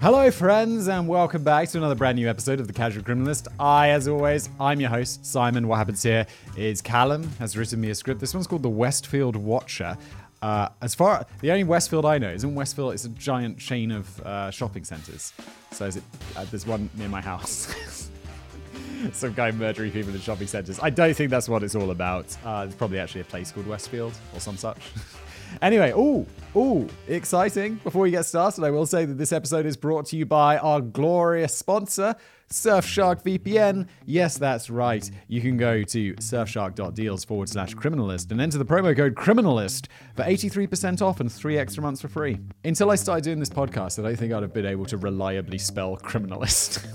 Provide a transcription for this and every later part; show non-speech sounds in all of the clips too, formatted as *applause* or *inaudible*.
Hello, friends, and welcome back to another brand new episode of The Casual Criminalist. I, as always, I'm your host, Simon. What happens here is Callum has written me a script. This one's called The Westfield Watcher. Uh, as far the only Westfield I know is in Westfield. It's a giant chain of uh, shopping centres. So is it, uh, there's one near my house. *laughs* Some guy murdering people in shopping centres. I don't think that's what it's all about. Uh, there's probably actually a place called Westfield or some such. *laughs* Anyway, ooh, ooh, exciting. Before we get started, I will say that this episode is brought to you by our glorious sponsor, Surfshark VPN. Yes, that's right. You can go to surfshark.deals forward slash criminalist and enter the promo code criminalist for 83% off and three extra months for free. Until I started doing this podcast, I don't think I'd have been able to reliably spell criminalist.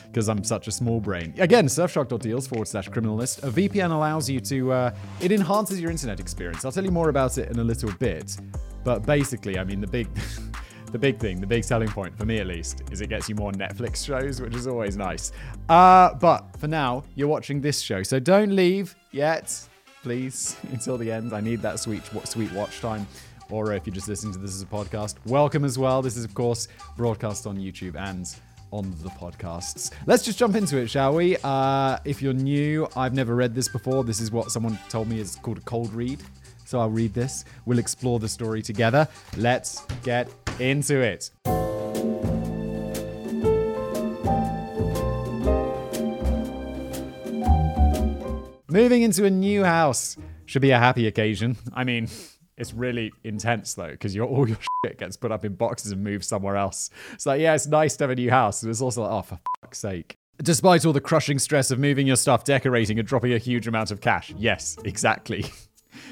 *laughs* because I'm such a small brain. Again, surfshark.deals forward slash criminalist. A VPN allows you to, uh, it enhances your internet experience. I'll tell you more about it in a little bit. But basically, I mean, the big. *laughs* the big thing, the big selling point for me at least, is it gets you more Netflix shows, which is always nice. Uh, but for now, you're watching this show, so don't leave yet, please, *laughs* until the end. I need that sweet, sweet watch time. Or if you're just listening to this as a podcast, welcome as well. This is, of course, broadcast on YouTube and on the podcasts. Let's just jump into it, shall we? Uh, if you're new, I've never read this before. This is what someone told me is called a cold read. So I'll read this. We'll explore the story together. Let's get into it. Moving into a new house should be a happy occasion. I mean, it's really intense though, because all your *laughs* shit gets put up in boxes and moved somewhere else. It's like, yeah, it's nice to have a new house. It's also like, oh, for fuck's sake. Despite all the crushing stress of moving your stuff, decorating, and dropping a huge amount of cash. Yes, exactly. *laughs*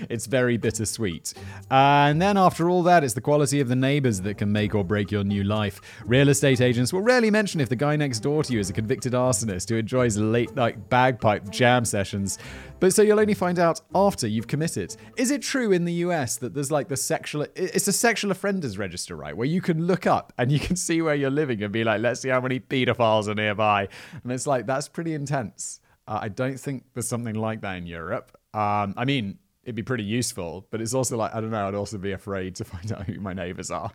it's very bittersweet. and then after all that, it's the quality of the neighbors that can make or break your new life. Real estate agents will rarely mention if the guy next door to you is a convicted arsonist who enjoys late night bagpipe jam sessions. But so you'll only find out after you've committed. Is it true in the US that there's like the sexual it's a sexual offenders register, right? Where you can look up and you can *laughs* see where you're living and be like, let's see how many pedophiles are nearby. And it's like that's pretty intense. Uh, I don't think there's something like that in Europe. Um, I mean, it'd be pretty useful. But it's also like, I don't know, I'd also be afraid to *laughs* find out who my neighbors are.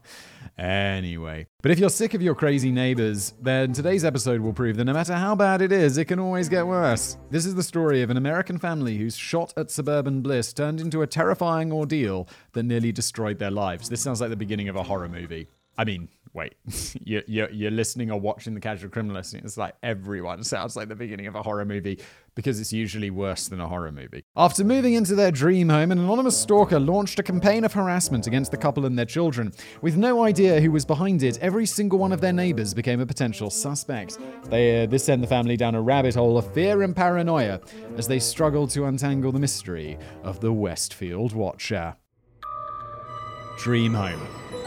Anyway. But if you're sick of your crazy neighbors, then today's episode will prove that no matter how bad it is, it can always get worse. This is the story of an American family whose shot at suburban bliss turned into a terrifying ordeal that nearly destroyed their lives. This sounds like the beginning of a horror movie. I mean, wait, *laughs* you're, you're, you're, listening or watching The Casual Criminalist, it's like everyone sounds like the beginning of a horror movie because it's usually worse than a horror movie. After moving into their dream home, an anonymous stalker launched a campaign of harassment against the couple and their children. With no idea who was behind it, every single one of their neighbors became a potential suspect. They, uh, this sent the family down a rabbit hole of fear and paranoia as they struggled to untangle the mystery of the Westfield Watcher. Dream Home.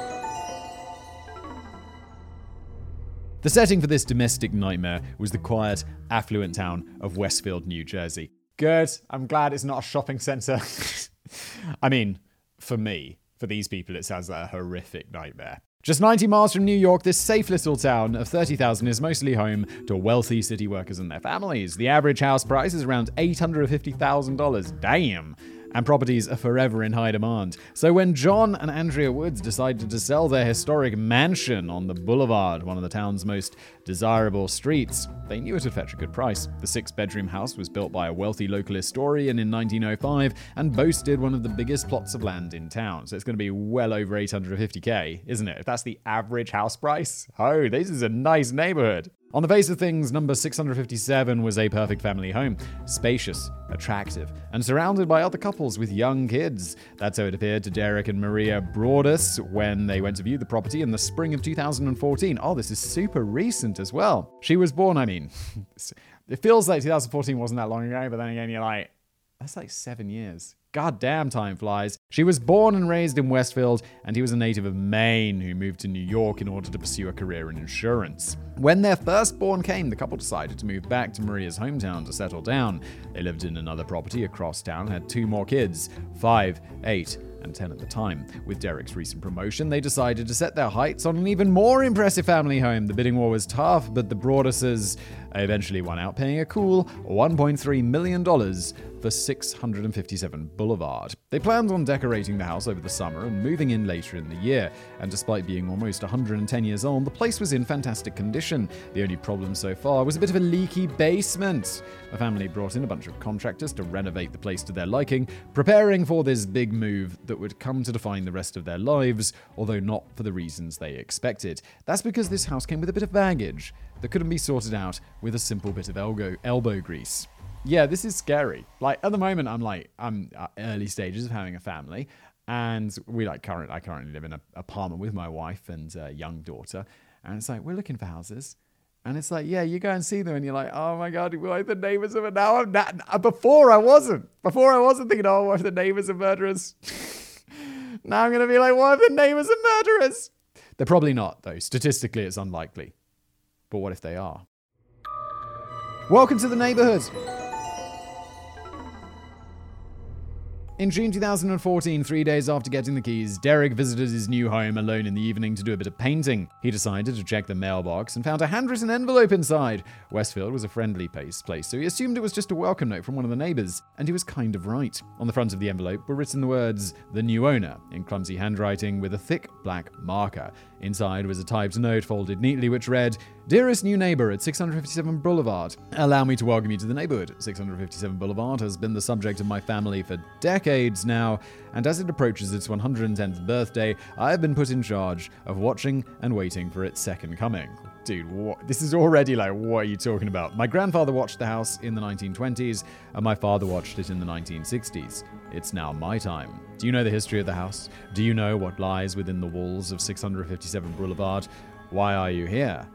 The setting for this domestic nightmare was the quiet, affluent town of Westfield, New Jersey. Good. I'm glad it's not a shopping centre. *laughs* I mean, for me, for these people, it sounds like a horrific nightmare. Just 90 miles from New York, this safe little town of 30,000 is mostly home to wealthy city workers and their families. The average house price is around $850,000. Damn and properties are forever in high demand. So when John and Andrea Woods decided to sell their historic mansion on the boulevard, one of the town's most desirable streets, they knew it would fetch a good price. The six bedroom house was built by a wealthy local historian in 1905 and boasted one of the biggest plots of land in town. So it's going to be well over 850k, isn't it? If that's the average house price, oh, this is a nice neighborhood. On the face of things, number 657 was a perfect family home. Spacious, attractive, and surrounded by other couples with young kids. That's how it appeared to Derek and Maria Broaddus when they went to view the property in the spring of 2014. Oh, this is super recent as well. She was born, I mean, *laughs* it feels like 2014 wasn't that long ago, but then again, you're like, That's like seven years. God damn, time flies. She was born and raised in Westfield, and he was a native of Maine who moved to New York in order to pursue a career in insurance. When their firstborn came, the couple decided to move back to Maria's hometown to settle down. They lived in another property across town, had two more kids five, eight, and 10 at the time. With Derek's recent promotion, they decided to set their heights on an even more impressive family home. The bidding war was tough, but the Broadduses eventually won out, paying a cool $1.3 million for 657 Boulevard. They planned on decorating the house over the summer and moving in later in the year, and despite being almost 110 years old, the place was in fantastic condition. The only problem so far was a bit of a leaky basement. The family brought in a bunch of contractors to renovate the place to their liking, preparing for this big move that would come to define the rest of their lives, although not for the reasons they expected. That's because this house came with a bit of baggage that couldn't be sorted out with a simple bit of elbow, elbow grease. Yeah, this is scary. Like at the moment, I'm like I'm early stages of having a family, and we like current. I currently live in an apartment with my wife and young daughter, and it's like we're looking for houses. And it's like, yeah, you go and see them, and you're like, oh my god, if the neighbors are? Now I'm not. Uh, before I wasn't. Before I wasn't thinking, oh, what if the neighbors are murderers? *laughs* now I'm gonna be like, what if the neighbors are murderers? They're probably not, though. Statistically, it's unlikely. But what if they are? Welcome to the neighborhood. In June 2014, three days after getting the keys, Derek visited his new home alone in the evening to do a bit of painting. He decided to check the mailbox and found a handwritten envelope inside. Westfield was a friendly place, so he assumed it was just a welcome note from one of the neighbors, and he was kind of right. On the front of the envelope were written the words, The New Owner, in clumsy handwriting with a thick black marker. Inside was a typed note folded neatly which read, Dearest new neighbor at 657 Boulevard, allow me to welcome you to the neighborhood. 657 Boulevard has been the subject of my family for decades now, and as it approaches its 110th birthday, I have been put in charge of watching and waiting for its second coming. Dude, what? This is already like, what are you talking about? My grandfather watched the house in the 1920s, and my father watched it in the 1960s. It's now my time. Do you know the history of the house? Do you know what lies within the walls of 657 Boulevard? Why are you here?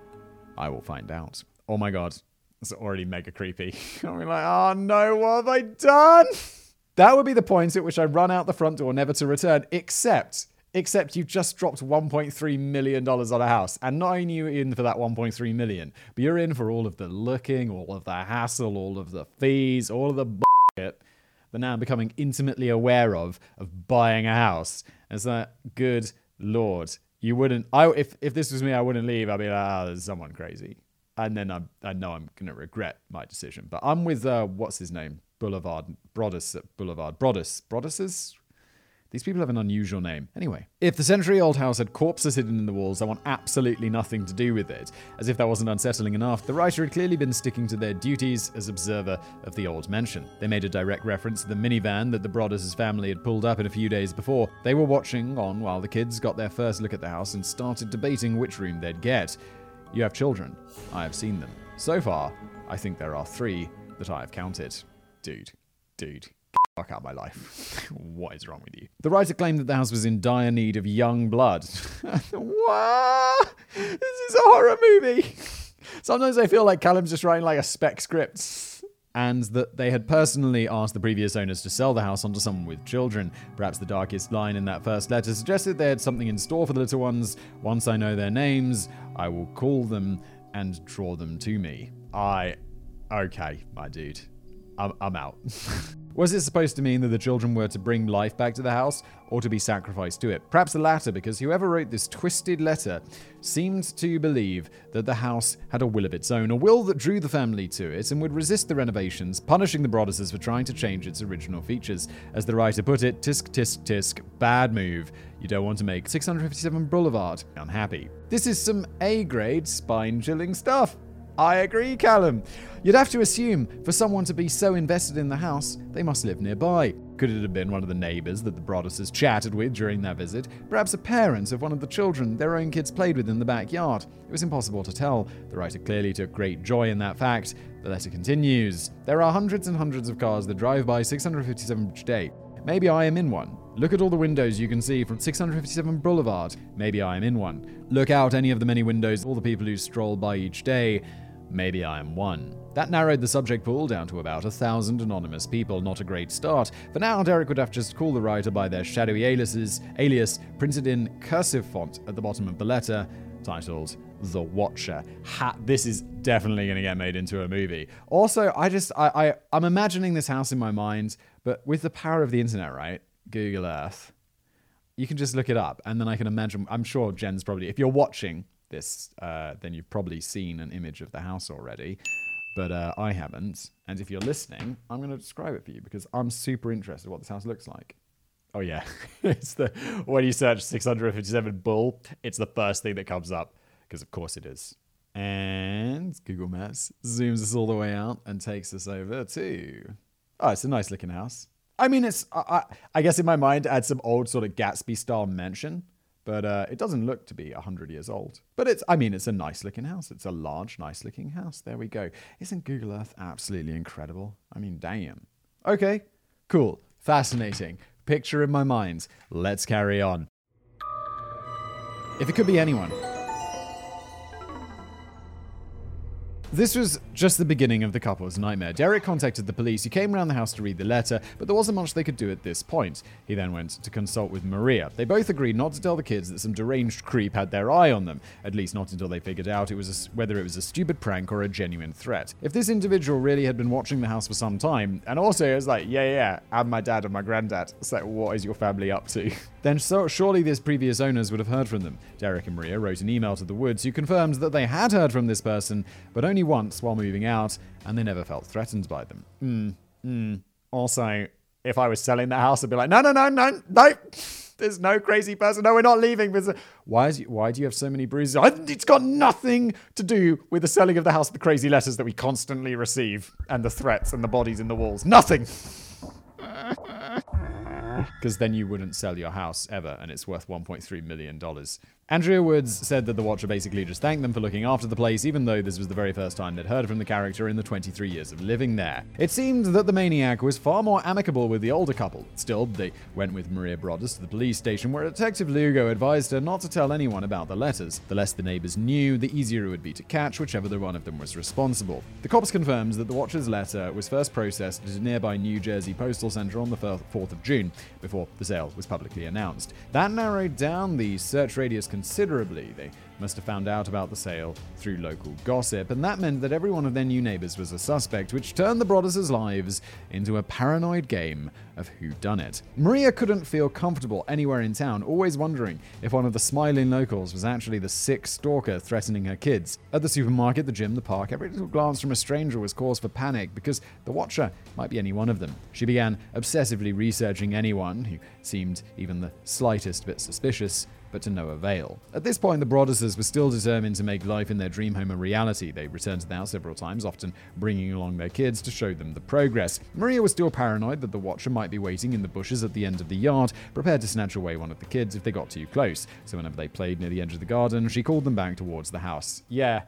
I will find out. Oh my god, it's already mega creepy. *laughs* I'm like, oh no, what have I done? That would be the point at which I run out the front door, never to return, except except you've just dropped 1.3 million dollars on a house and not only are you in for that 1.3 million, but you're in for all of the looking all of the hassle all of the fees all of the bullshit that now I'm becoming intimately aware of of buying a house it's like good lord you wouldn't. I if if this was me, I wouldn't leave. I'd be like, oh, there's someone crazy, and then I I know I'm gonna regret my decision. But I'm with uh, what's his name, Boulevard Broaddus Boulevard Broaddus Broadduses these people have an unusual name. Anyway, if the century old house had corpses hidden in the walls, I want absolutely nothing to do with it. As if that wasn't unsettling enough, the writer had clearly been sticking to their duties as observer of the old mansion. They made a direct reference to the minivan that the Broaddus' family had pulled up in a few days before. They were watching on while the kids got their first look at the house and started debating which room they'd get. You have children. I have seen them. So far, I think there are three that I have counted. Dude, dude, fuck out my life. *laughs* what is wrong with you? The writer claimed that the house was in dire need of young blood. *laughs* what? This is a horror movie. Sometimes I feel like Callum's just writing like a spec script. And that they had personally asked the previous owners to sell the house onto someone with children. Perhaps the darkest line in that first letter suggested they had something in store for the little ones. Once I know their names, I will call them and draw them to me. I. Okay, my dude. I'm, I'm out. *laughs* Was it supposed to mean that the children were to bring life back to the house or to be sacrificed to it? Perhaps the latter, because whoever wrote this twisted letter seemed to believe that the house had a will of its own, a will that drew the family to it and would resist the renovations, punishing the Broadduses for trying to change its original features. As the writer put it, tisk tisk tisk, bad move. You don't want to make 657 Boulevard unhappy. This is some A grade spine chilling stuff. I agree, Callum. You'd have to assume for someone to be so invested in the house, they must live nearby. Could it have been one of the neighbours that the Broadduses chatted with during their visit? Perhaps a parent of one of the children their own kids played with in the backyard? It was impossible to tell. The writer clearly took great joy in that fact. The letter continues There are hundreds and hundreds of cars that drive by 657 each day. Maybe I am in one. Look at all the windows you can see from 657 Boulevard. Maybe I am in one. Look out any of the many windows, all the people who stroll by each day. Maybe I am one. That narrowed the subject pool down to about a thousand anonymous people, not a great start. For now, Derek would have to just call the writer by their shadowy aliases, alias printed in cursive font at the bottom of the letter, titled The Watcher. Ha- this is definitely going to get made into a movie. Also, I just, I, I, I'm imagining this house in my mind, but with the power of the internet, right? Google Earth. You can just look it up, and then I can imagine. I'm sure Jen's probably, if you're watching this, uh, then you've probably seen an image of the house already. But uh, I haven't. And if you're listening, I'm going to describe it for you because I'm super interested in what this house looks like. Oh yeah, *laughs* it's the when you search 657 bull, it's the first thing that comes up because of course it is. And Google Maps zooms us all the way out and takes us over to. Oh, it's a nice looking house. I mean, it's I, I, I guess in my mind, it had some old sort of Gatsby style mansion, but uh, it doesn't look to be hundred years old. But it's I mean, it's a nice looking house. It's a large, nice looking house. There we go. Isn't Google Earth absolutely incredible? I mean, damn. Okay, cool, fascinating. Picture in my mind. Let's carry on. If it could be anyone, This was just the beginning of the couple's nightmare. Derek contacted the police, who came around the house to read the letter, but there wasn't much they could do at this point. He then went to consult with Maria. They both agreed not to tell the kids that some deranged creep had their eye on them, at least not until they figured out it was a, whether it was a stupid prank or a genuine threat. If this individual really had been watching the house for some time, and also it was like, yeah, yeah, I'm my dad and my granddad, it's like, what is your family up to? *laughs* then so, surely these previous owners would have heard from them. Derek and Maria wrote an email to the Woods who confirmed that they had heard from this person, but only once while moving out, and they never felt threatened by them. Mm, mm. Also, if I was selling the house, I'd be like, no, no, no, no, no. There's no crazy person. No, we're not leaving. Why is why do you have so many bruises? It's got nothing to do with the selling of the house, the crazy letters that we constantly receive, and the threats and the bodies in the walls. Nothing *laughs* because then you wouldn't sell your house ever, and it's worth $1.3 million. Andrea Woods said that the Watcher basically just thanked them for looking after the place, even though this was the very first time they'd heard from the character in the 23 years of living there. It seemed that the maniac was far more amicable with the older couple. Still, they went with Maria Broaddus to the police station, where Detective Lugo advised her not to tell anyone about the letters. The less the neighbors knew, the easier it would be to catch whichever the one of them was responsible. The cops confirmed that the Watcher's letter was first processed at a nearby New Jersey postal center on the 4th of June, before the sale was publicly announced. That narrowed down the search radius considerably. They must have found out about the sale through local gossip, and that meant that every one of their new neighbors was a suspect, which turned the Broaddus' lives into a paranoid game of who done it. Maria couldn't feel comfortable anywhere in town, always wondering if one of the smiling locals was actually the sick stalker threatening her kids. At the supermarket, the gym, the park, every little glance from a stranger was cause for panic because the watcher might be any one of them. She began obsessively researching anyone who seemed even the slightest bit suspicious but to no avail. At this point, the Broadduses were still determined to make life in their dream home a reality. They returned to the house several times, often bringing along their kids to show them the progress. Maria was still paranoid that the Watcher might be waiting in the bushes at the end of the yard, prepared to snatch away one of the kids if they got too close. So whenever they played near the edge of the garden, she called them back towards the house. Yeah,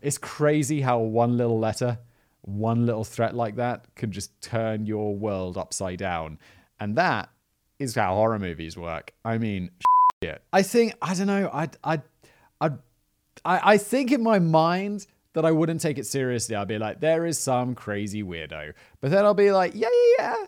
it's crazy how one little letter, one little threat like that could just turn your world upside down. And that is how horror movies work. I mean, yeah. I think I don't know. I I I I think in my mind that I wouldn't take it seriously. I'd be like, there is some crazy weirdo, but then I'll be like, yeah, yeah, yeah.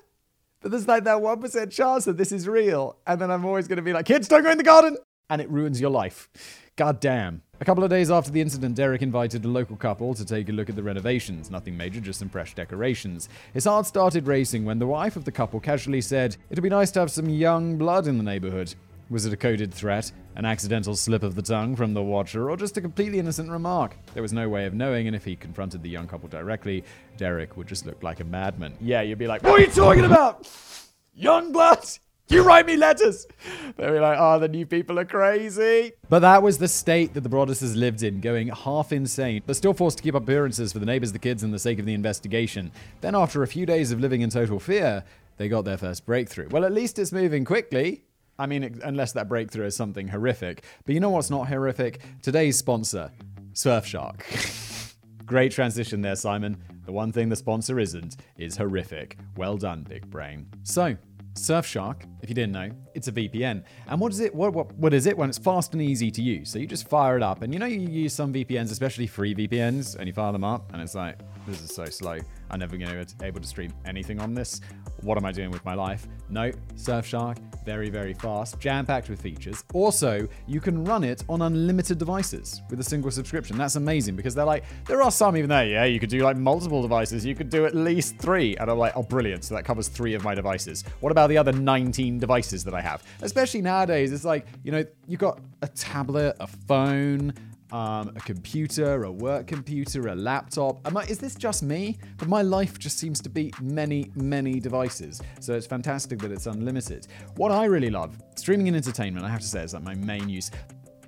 But there's like that one percent chance that this is real, and then I'm always going to be like, kids, don't go in the garden, and it ruins your life. God damn. A couple of days after the incident, Derek invited a local couple to take a look at the renovations. Nothing major, just some fresh decorations. His heart started racing when the wife of the couple casually said, It'd be nice to have some young blood in the neighborhood. Was it a coded threat, an accidental slip of the tongue from the Watcher, or just a completely innocent remark? There was no way of knowing, and if he confronted the young couple directly, Derek would just look like a madman. Yeah, you'd be like, What are you talking about? Young blood? You write me letters. They'd be like, oh, the new people are crazy. But that was the state that the Broadduses lived in, going half insane, but still forced to keep up appearances for the neighbors, the kids, and the sake of the investigation. Then, after a few days of living in total fear, they got their first breakthrough. Well, at least it's moving quickly. I mean, unless that breakthrough is something horrific. But you know what's not horrific? Today's sponsor, Surfshark. *laughs* Great transition there, Simon. The one thing the sponsor isn't is horrific. Well done, big brain. So, Surfshark, if you didn't know, it's a VPN. And what is it? What, what what is it? When it's fast and easy to use. So you just fire it up, and you know you use some VPNs, especially free VPNs, and you fire them up, and it's like this is so slow. I'm never going to be able to stream anything on this. What am I doing with my life? No, Surfshark, very, very fast, jam packed with features. Also, you can run it on unlimited devices with a single subscription. That's amazing because they're like, there are some even there, yeah, you could do like multiple devices. You could do at least three. And I'm like, oh, brilliant. So that covers three of my devices. What about the other 19 devices that I have? Especially nowadays, it's like, you know, you've got a tablet, a phone, um, a computer, a work computer, a laptop. Am I, is this just me? But my life just seems to be many, many devices. So it's fantastic that it's unlimited. What I really love, streaming and entertainment, I have to say, is like my main use.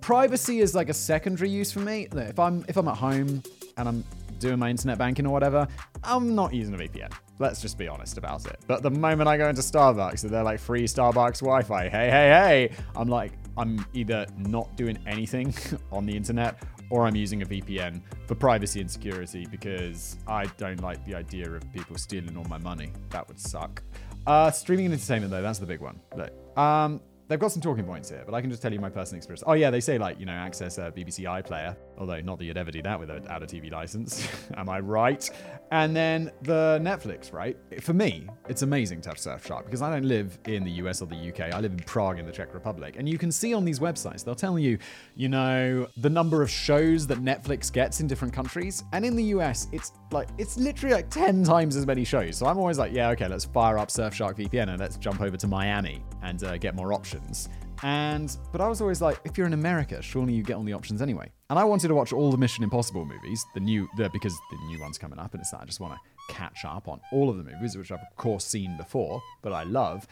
Privacy is like a secondary use for me. If I'm if I'm at home and I'm doing my internet banking or whatever, I'm not using a VPN. Let's just be honest about it. But the moment I go into Starbucks and they're like free Starbucks Wi-Fi, hey, hey, hey, I'm like, I'm either not doing anything *laughs* on the internet or I'm using a VPN for privacy and security because I don't like the idea of people stealing all my money. That would suck. Uh, streaming and entertainment, though, that's the big one. Look, um, They've got some talking points here, but I can just tell you my personal experience. Oh yeah, they say like you know access a BBC iPlayer, although not that you'd ever do that without a TV license. *laughs* Am I right? And then the Netflix, right? For me, it's amazing to have Surfshark because I don't live in the US or the UK. I live in Prague in the Czech Republic, and you can see on these websites they'll tell you, you know, the number of shows that Netflix gets in different countries, and in the US it's like it's literally like ten times as many shows. So I'm always like, yeah, okay, let's fire up Surfshark VPN and let's jump over to Miami and uh, get more options. And but I was always like, if you're in America, surely you get all the options anyway. And I wanted to watch all the Mission Impossible movies, the new, the, because the new one's coming up, and it's that I just want to catch up on all of the movies, which I've of course seen before, but I love.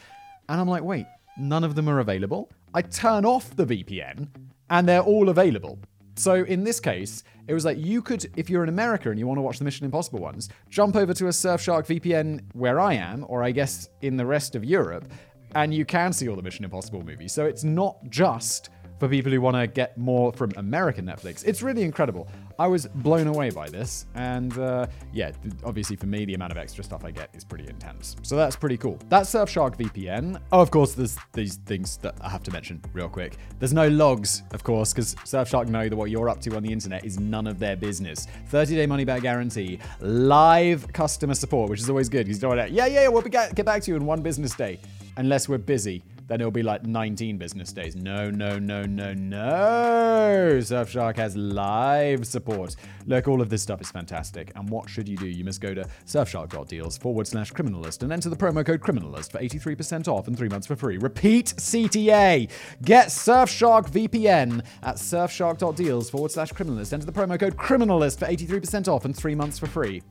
And I'm like, wait, none of them are available. I turn off the VPN, and they're all available. So in this case, it was like you could, if you're in America and you want to watch the Mission Impossible ones, jump over to a Surfshark VPN where I am, or I guess in the rest of Europe, and you can see all the Mission Impossible movies. So it's not just for people who want to get more from American Netflix. It's really incredible. I was blown away by this, and uh, yeah, obviously for me, the amount of extra stuff I get is pretty intense. So that's pretty cool. That's Surfshark VPN. Oh, of course, there's these things that I have to mention real quick. There's no logs, of course, because Surfshark know that what you're up to on the internet is none of their business. 30 day money back guarantee, live customer support, which is always good. He's doing it. Yeah, yeah, we'll get, get back to you in one business day unless we're busy. Then it'll be like 19 business days. No, no, no, no, no. Surfshark has live support. Look, all of this stuff is fantastic. And what should you do? You must go to surfshark.deals forward slash criminalist and enter the promo code criminalist for 83% off and three months for free. Repeat CTA. Get Surfshark VPN at surfshark.deals forward slash criminalist. Enter the promo code criminalist for 83% off and three months for free.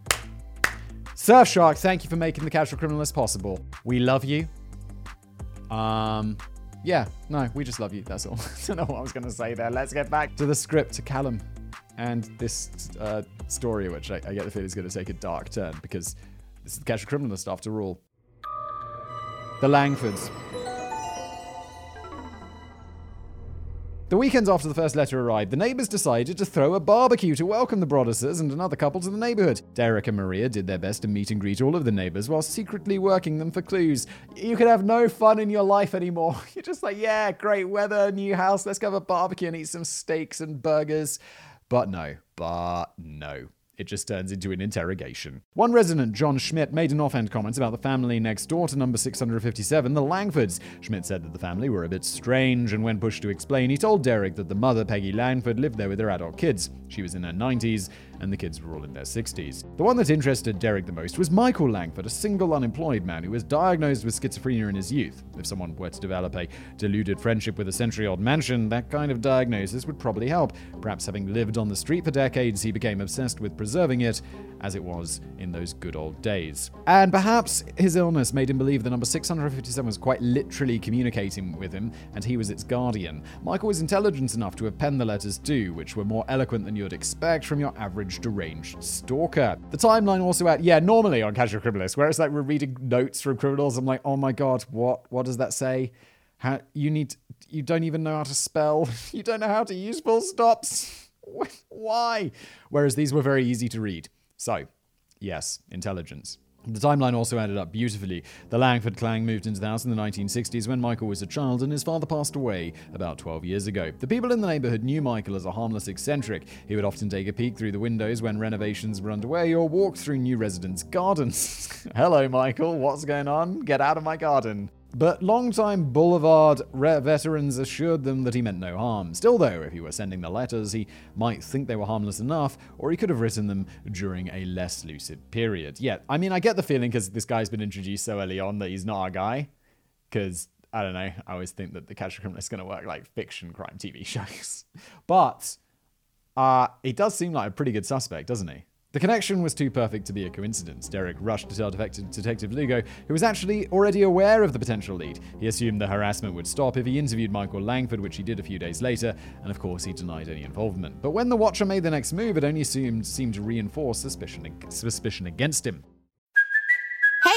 Surfshark, thank you for making the Casual Criminalist possible. We love you. Um, yeah, no, we just love you. That's all. *laughs* I don't know what I was going to say there. Let's get back to the script, to Callum, and this uh, story, which I, I get the feeling is going to take a dark turn because this is the Casual Criminalist after all. The Langfords. The weekends after the first letter arrived, the neighbours decided to throw a barbecue to welcome the Broaddus's and another couple to the neighbourhood. Derek and Maria did their best to meet and greet all of the neighbours while secretly working them for clues. You could have no fun in your life anymore. *laughs* You're just like, yeah, great weather, new house, let's go have a barbecue and eat some steaks and burgers. But no, but no. It just turns into an interrogation. One resident, John Schmidt, made an offhand comment about the family next door to number 657, the Langfords. Schmidt said that the family were a bit strange, and when pushed to explain, he told Derek that the mother, Peggy Langford, lived there with her adult kids. She was in her 90s, and the kids were all in their 60s. The one that interested Derek the most was Michael Langford, a single unemployed man who was diagnosed with schizophrenia in his youth. If someone were to develop a deluded friendship with a century old mansion, that kind of diagnosis would probably help. Perhaps having lived on the street for decades, he became obsessed with preserving it as it was in those good old days. And perhaps his illness made him believe the number 657 was quite literally communicating with him, and he was its guardian. Michael was intelligent enough to have penned the letters too, which were more eloquent than you'd expect from your average deranged stalker. The timeline also had, yeah, normally on Casual Criminalist, where it's like we're reading notes from criminals, I'm like, oh my god, what what does that say? How you need you don't even know how to spell. *laughs* You don't know how to use full stops. *laughs* Why? Whereas these were very easy to read. So, yes, intelligence. The timeline also ended up beautifully. The Langford clan moved into the house in the 1960s when Michael was a child and his father passed away about 12 years ago. The people in the neighborhood knew Michael as a harmless eccentric. He would often take a peek through the windows when renovations were underway or walk through new residents' gardens. *laughs* Hello, Michael, what's going on? Get out of my garden. But longtime Boulevard veterans assured them that he meant no harm. Still, though, if he were sending the letters, he might think they were harmless enough, or he could have written them during a less lucid period. Yet, I mean, I get the feeling because this guy's been introduced so early on that he's not our guy. Because, I don't know, I always think that the Casual Criminalist is going to work like fiction crime TV *laughs* shows. but uh, he does seem like a pretty good suspect, doesn't he? The connection was too perfect to be a coincidence. Derek rushed to tell Detective Lugo, who was actually already aware of the potential lead. He assumed the harassment would stop if he interviewed Michael Langford, which he did a few days later, and of course he denied any involvement. But when the Watcher made the next move, it only seemed, seemed to reinforce suspicion, suspicion against him.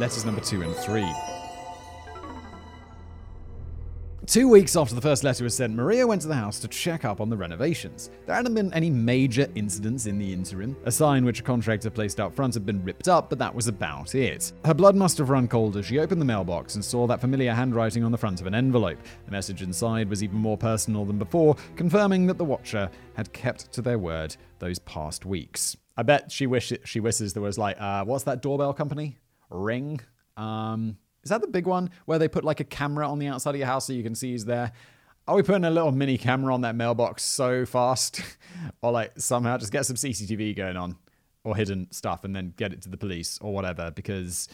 Letters number two and three. Two weeks after the first letter was sent, Maria went to the house to check up on the renovations. There hadn't been any major incidents in the interim. A sign which a contractor placed out front had been ripped up, but that was about it. Her blood must have run cold as she opened the mailbox and saw that familiar handwriting on the front of an envelope. The message inside was even more personal than before, confirming that the Watcher had kept to their word those past weeks. I bet she she wishes there was like, uh, what's that doorbell company? Ring. Um, is that the big one where they put like a camera on the outside of your house so you can see who's there? Are we putting a little mini camera on that mailbox so fast? *laughs* or like somehow just get some CCTV going on or hidden stuff and then get it to the police or whatever because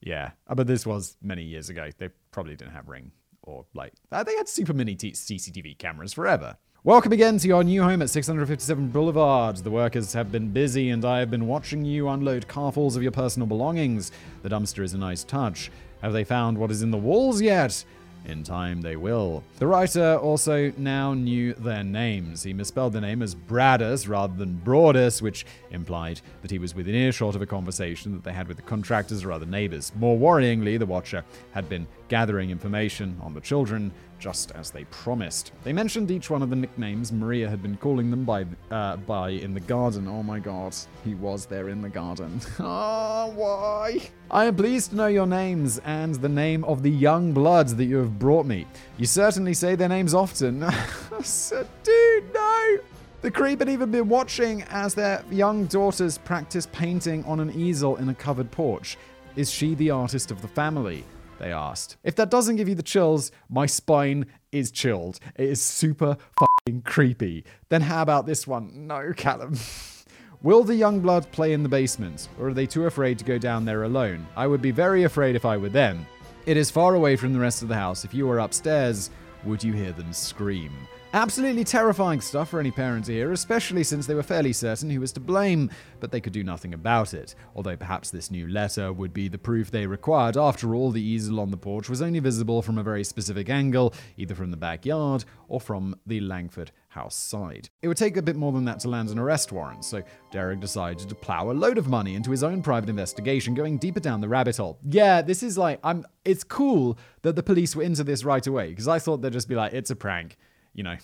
yeah. Uh, but this was many years ago. They probably didn't have Ring or like uh, they had super mini t- CCTV cameras forever. Welcome again to your new home at 657 Boulevard. The workers have been busy, and I have been watching you unload carfuls of your personal belongings. The dumpster is a nice touch. Have they found what is in the walls yet? In time, they will. The writer also now knew their names. He misspelled the name as Bradus rather than Broaddus, which implied that he was within earshot of a conversation that they had with the contractors or other neighbors. More worryingly, the Watcher had been gathering information on the children just as they promised. They mentioned each one of the nicknames Maria had been calling them by uh, by in the garden. Oh my god, he was there in the garden. *laughs* Ah, oh, why? I am pleased to know your names and the name of the young bloods that you have brought me. You certainly say their names often. *laughs* Dude, no! The creep had even been watching as their young daughters practice painting on an easel in a covered porch. Is she the artist of the family? They asked. If that doesn't give you the chills, my spine is chilled. It is super fucking creepy. Then how about this one? No, Callum. *laughs* Will the young blood play in the basement, or are they too afraid to go down there alone? I would be very afraid if I were them. It is far away from the rest of the house. If you were upstairs, would you hear them scream? Absolutely terrifying stuff for any parent hear, especially since they were fairly certain who was to blame, but they could do nothing about it. Although perhaps this new letter would be the proof they required. After all, the easel on the porch was only visible from a very specific angle, either from the backyard or from the Langford house side. It would take a bit more than that to land an arrest warrant, so Derek decided to plow a load of money into his own private investigation, going deeper down the rabbit hole. Yeah, this is like I'm it's cool that the police were into this right away, because I thought they'd just be like, it's a prank you know,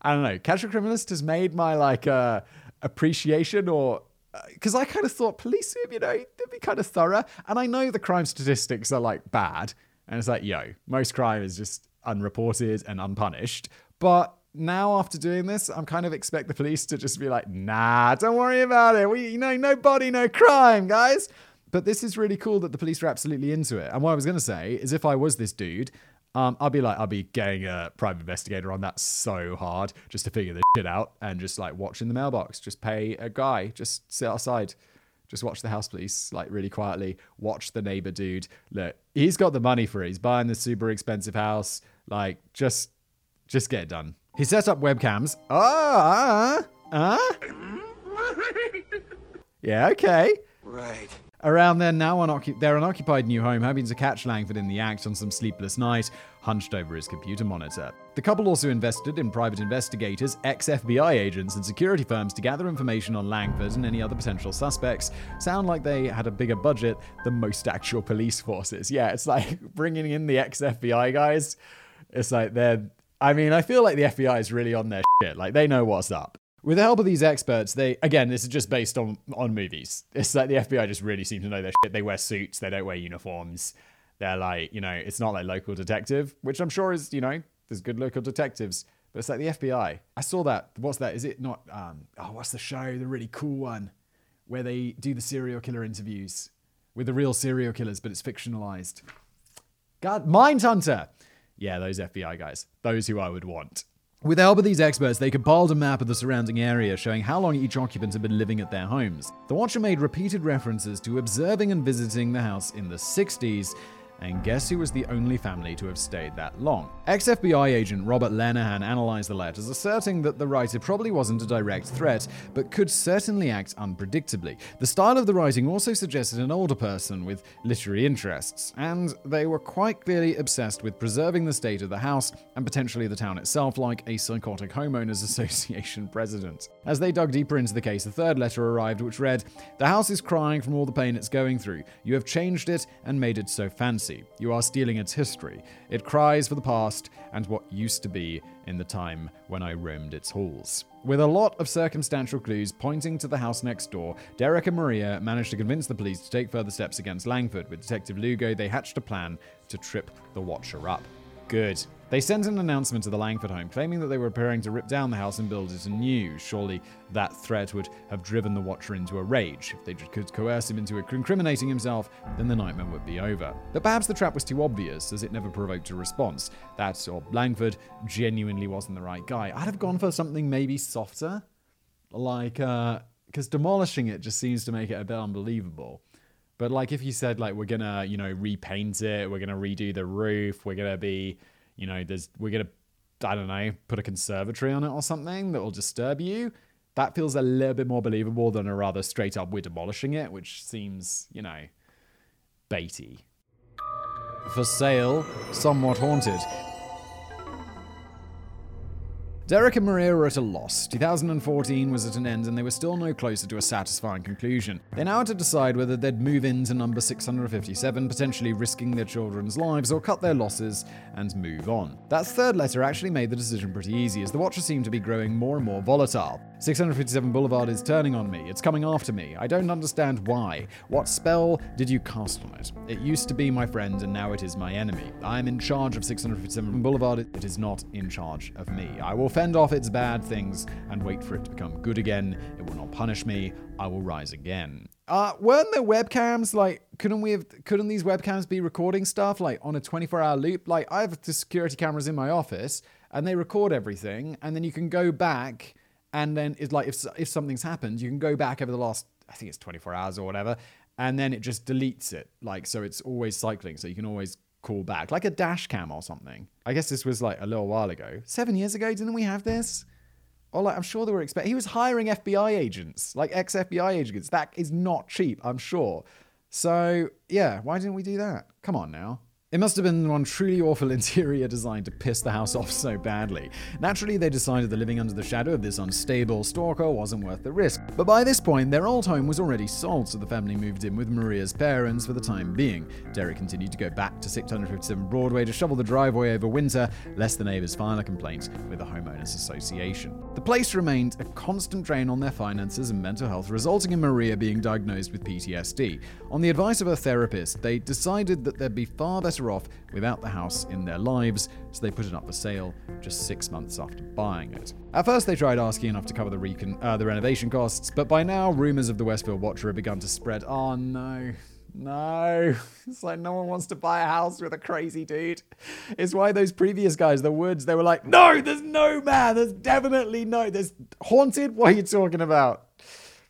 I don't know. Casual Criminalist has made my like uh, appreciation or because uh, I kind of thought police, you know, they'd be kind of thorough. And I know the crime statistics are like bad. And it's like, yo, most crime is just unreported and unpunished. But now after doing this, I'm kind of expect the police to just be like, nah, don't worry about it. We, you know, no body, no crime, guys. But this is really cool that the police are absolutely into it. And what I was going to say is if I was this dude um, I'll be like, I'll be getting a private investigator on that so hard just to figure this shit out and just like watching the mailbox. Just pay a guy, just sit outside, just watch the house police, like really quietly. Watch the neighbor dude. Look, he's got the money for it. He's buying the super expensive house. Like, just, just get it done. He set up webcams. Ah, ah, ah. *laughs* yeah, okay. Right. Around their now their unoccupied new home, hoping to catch Langford in the act on some sleepless night, hunched over his computer monitor. The couple also invested in private investigators, ex FBI agents, and security firms to gather information on Langford and any other potential suspects. Sound like they had a bigger budget than most actual police forces. Yeah, it's like *laughs* bringing in the ex FBI guys. It's like they're. I mean, I feel like the FBI is really on their shit. Like they know what's up. With the help of these experts, they again, this is just based on on movies. It's like the FBI just really seem to know their shit. They wear suits, they don't wear uniforms. They're like, you know, it's not like local detective, which I'm sure is, you know, there's good local detectives, but it's like the FBI. I saw that. What's that? Is it not? Um, oh, what's the show? The really cool one where they do the serial killer interviews with the real serial killers, but it's fictionalized. God, Mindhunter. Yeah, those FBI guys. Those who I would want. With the help of these experts, they compiled a map of the surrounding area showing how long each occupant had been living at their homes. The Watcher made repeated references to observing and visiting the house in the 60s and guess who was the only family to have stayed that long? Ex FBI agent Robert Lenahan analyzed the letters, asserting that the writer probably wasn't a direct threat, but could certainly act unpredictably. The style of the writing also suggested an older person with literary interests, and they were quite clearly obsessed with preserving the state of the house and potentially the town itself, like a psychotic homeowners *laughs* association president. As they dug deeper into the case, a third letter arrived, which read The house is crying from all the pain it's going through. You have changed it and made it so fancy. You are stealing its history. It cries for the past and what used to be in the time when I roamed its halls. With a lot of circumstantial clues pointing to the house next door, Derek and Maria managed to convince the police to take further steps against Langford. With Detective Lugo, they hatched a plan to trip the Watcher up. Good. They sent an announcement to the Langford home claiming that they were preparing to rip down the house and build it anew. Surely that threat would have driven the Watcher into a rage. If they could coerce him into incriminating himself, then the nightmare would be over. But perhaps the trap was too obvious, as it never provoked a response. That, or Langford, genuinely wasn't the right guy. I'd have gone for something maybe softer. Like, uh, because demolishing it just seems to make it a bit unbelievable. But like if you said like we're gonna, you know, repaint it, we're gonna redo the roof, we're gonna be you know, there's we're gonna I don't know, put a conservatory on it or something that will disturb you. That feels a little bit more believable than a rather straight up we're demolishing it, which seems, you know, baity. For sale, somewhat haunted. Derek and Maria were at a loss. 2014 was at an end and they were still no closer to a satisfying conclusion. They now had to decide whether they'd move into number 657, potentially risking their children's lives, or cut their losses and move on. That third letter actually made the decision pretty easy, as the Watcher seemed to be growing more and more volatile. 657 Boulevard is turning on me. It's coming after me. I don't understand why. What spell did you cast on it? It used to be my friend and now it is my enemy. I am in charge of 657 Boulevard. It is not in charge of me. I will fend off its bad things and wait for it to become good again. It will not punish me. I will rise again. Uh, weren't there webcams? Like, couldn't we have? Couldn't these webcams be recording stuff like on a 24-hour loop? Like, I have the security cameras in my office, and they record everything, and then you can go back and then it's like if if something's happened, you can go back over the last I think it's 24 hours or whatever, and then it just deletes it. Like so, it's always cycling, so you can always call back, like a dash cam or something. I guess this was like a little while ago, seven years ago. Didn't we have this? Or like I'm sure they were expecting. He was hiring FBI agents, like ex FBI agents. That is not cheap, I'm sure. So yeah, why didn't we do that? Come on now. It must have been one truly awful *laughs* interior design to piss the house off so badly. Naturally, they decided that living under the shadow of this unstable stalker wasn't worth the risk. But by this point, their old home was already sold, so the family moved in with Maria's parents for the time being. Derek continued to go back to 657 Broadway to shovel the driveway over winter, lest the neighbors file a complaint with the Homeowners Association. The place remained a constant drain on their finances and mental health, resulting in Maria being diagnosed with PTSD. On the advice of her therapist, they decided that there'd be far better better off without the house in their lives, so they put it up for sale just six months after buying it. At first, they tried asking enough to cover the, recon- uh, the renovation costs, but by now, rumors of the Westfield Watcher had begun to spread. Oh no. No, *laughs* it's like no one wants to buy a house with a crazy dude. It's why those previous guys, the Woods, they were like, no, there's no man. There's definitely no. There's haunted. What are you talking about?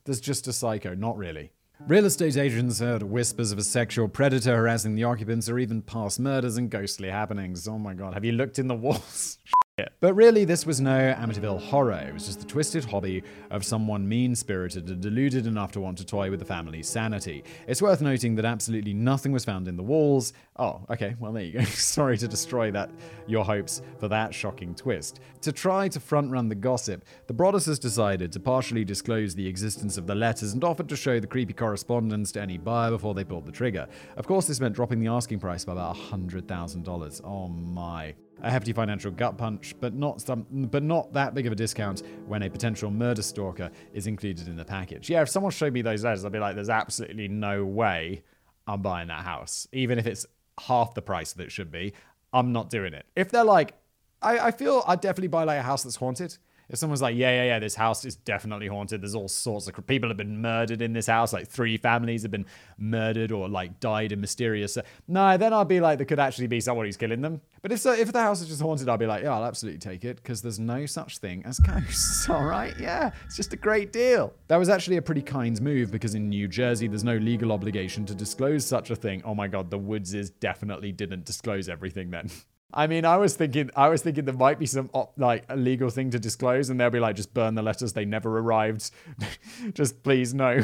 There's just a psycho. Not really. Real estate agents heard whispers of a sexual predator harassing the occupants or even past murders and ghostly happenings. Oh my god, have you looked in the walls? *laughs* But really, this was no Amityville horror. It was just the twisted hobby of someone mean spirited and deluded enough to want to toy with the family's sanity. It's worth noting that absolutely nothing was found in the walls. Oh, okay, well, there you go. *laughs* Sorry to destroy that your hopes for that shocking twist. To try to front run the gossip, the Broadduses decided to partially disclose the existence of the letters and offered to show the creepy correspondence to any buyer before they pulled the trigger. Of course, this meant dropping the asking price by about $100,000. Oh my a hefty financial gut punch, but not some, but not that big of a discount when a potential murder stalker is included in the package. Yeah, if someone showed me those letters, I'd be like, "There's absolutely no way I'm buying that house, even if it's half the price that it should be. I'm not doing it." If they're like, I, I feel I'd definitely buy like a house that's haunted. If someone's like, yeah, yeah, yeah, this house is definitely haunted. There's all sorts of people have been murdered in this house. Like three families have been murdered or like died in mysterious. No, then I'd be like, there could actually be someone who's killing them. But if so, if the house is just haunted, I'd be like, yeah, I'll absolutely take it because there's no such thing as *laughs* ghosts. All right, yeah, it's just a great deal. That was actually a pretty kind move because in New Jersey, there's no legal obligation to disclose such a thing. Oh my God, the Woodses definitely didn't disclose everything then. *laughs* I mean, I was thinking, I was thinking there might be some like a legal thing to disclose, and they'll be like, just burn the letters. They never arrived. *laughs* just please no,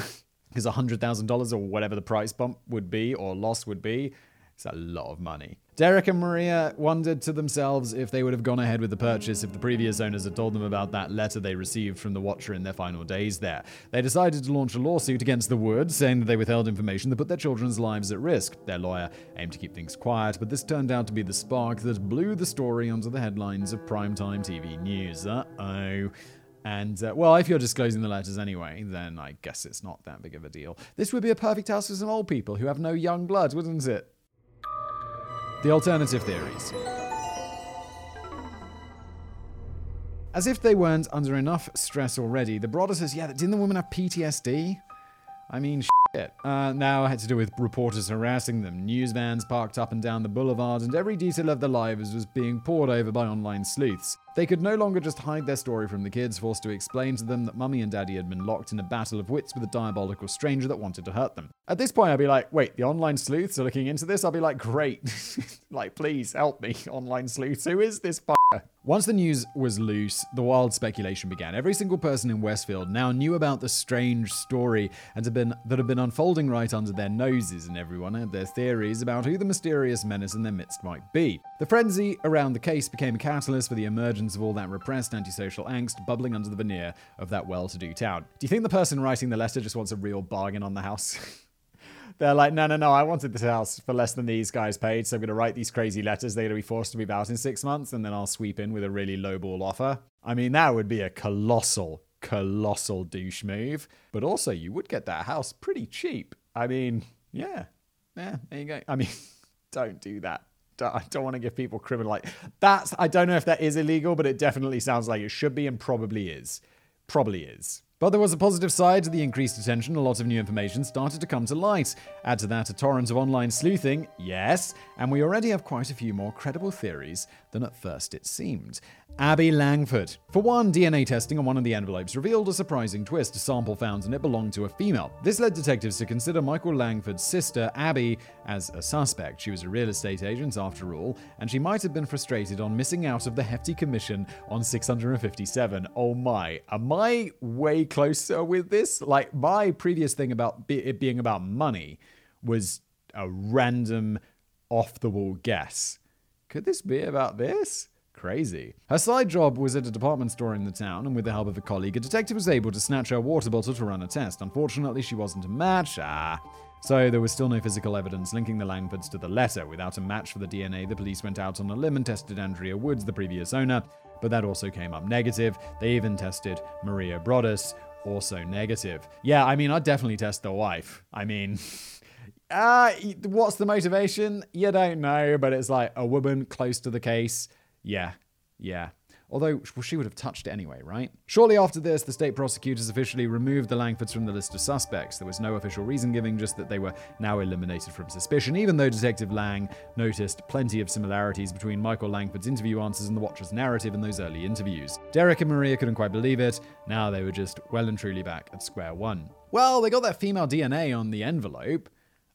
because hundred thousand dollars or whatever the price bump would be or loss would be, it's a lot of money. Derek and Maria wondered to themselves if they would have gone ahead with the purchase if the previous owners had told them about that letter they received from the Watcher in their final days there. They decided to launch a lawsuit against the Wood, saying that they withheld information that put their children's lives at risk. Their lawyer aimed to keep things quiet, but this turned out to be the spark that blew the story onto the headlines of primetime TV news. Uh oh. And, uh, well, if you're disclosing the letters anyway, then I guess it's not that big of a deal. This would be a perfect house for some old people who have no young blood, wouldn't it? The alternative theories. As if they weren't under enough stress already, the brother says, yeah, didn't the woman have PTSD? I mean, shit. Uh, now I had to do with reporters harassing them, news vans parked up and down the boulevard, and every detail of their lives was being pored over by online sleuths. They could no longer just hide their story from the kids, forced to explain to them that mummy and daddy had been locked in a battle of wits with a diabolical stranger that wanted to hurt them. At this point, I'd be like, wait, the online sleuths are looking into this? I'd be like, great. *laughs* like, please help me, *laughs* online sleuths. Who is this? Once the news was loose, the wild speculation began. Every single person in Westfield now knew about the strange story and had been, that had been unfolding right under their noses, and everyone had their theories about who the mysterious menace in their midst might be. The frenzy around the case became a catalyst for the emergence of all that repressed antisocial angst bubbling under the veneer of that well to do town. Do you think the person writing the letter just wants a real bargain on the house? *laughs* They're like, no, no, no, I wanted this house for less than these guys paid, so I'm going to write these crazy letters. They're going to be forced to move out in six months, and then I'll sweep in with a really lowball offer. I mean, that would be a colossal, colossal douche move. But also, you would get that house pretty cheap. I mean, yeah, yeah, there you go. I mean, *laughs* don't do that. I don't want to give people criminal like that's. I don't know if that is illegal, but it definitely sounds like it should be and probably is. Probably is. But there was a positive side to the increased attention. A lot of new information started to come to light. Add to that a torrent of online sleuthing, yes, and we already have quite a few more credible theories than at first it seemed. Abby Langford. For one, DNA testing on one of the envelopes revealed a surprising twist. A sample found in it belonged to a female. This led detectives to consider Michael Langford's sister, Abby, as a suspect. She was a real estate agent, after all, and she might have been frustrated on missing out of the hefty commission on 657. Oh my, am I way closer with this? Like, my previous thing about it being about money was a random, off the wall guess. Could this be about this? Crazy. Her side job was at a department store in the town, and with the help of a colleague, a detective was able to snatch her water bottle to run a test. Unfortunately, she wasn't a match. Ah. So there was still no physical evidence linking the Langfords to the letter. Without a match for the DNA, the police went out on a limb and tested Andrea Woods, the previous owner, but that also came up negative. They even tested Maria Broaddus, also negative. Yeah, I mean, I'd definitely test the wife. I mean, *laughs* uh, what's the motivation? You don't know, but it's like a woman close to the case yeah, yeah. Although well, she would have touched it anyway, right? Shortly after this, the state prosecutors officially removed the Langfords from the list of suspects. There was no official reason giving, just that they were now eliminated from suspicion, even though Detective Lang noticed plenty of similarities between Michael Langford's interview answers and the Watcher's narrative in those early interviews. Derek and Maria couldn't quite believe it. Now they were just well and truly back at square one. Well, they got that female DNA on the envelope.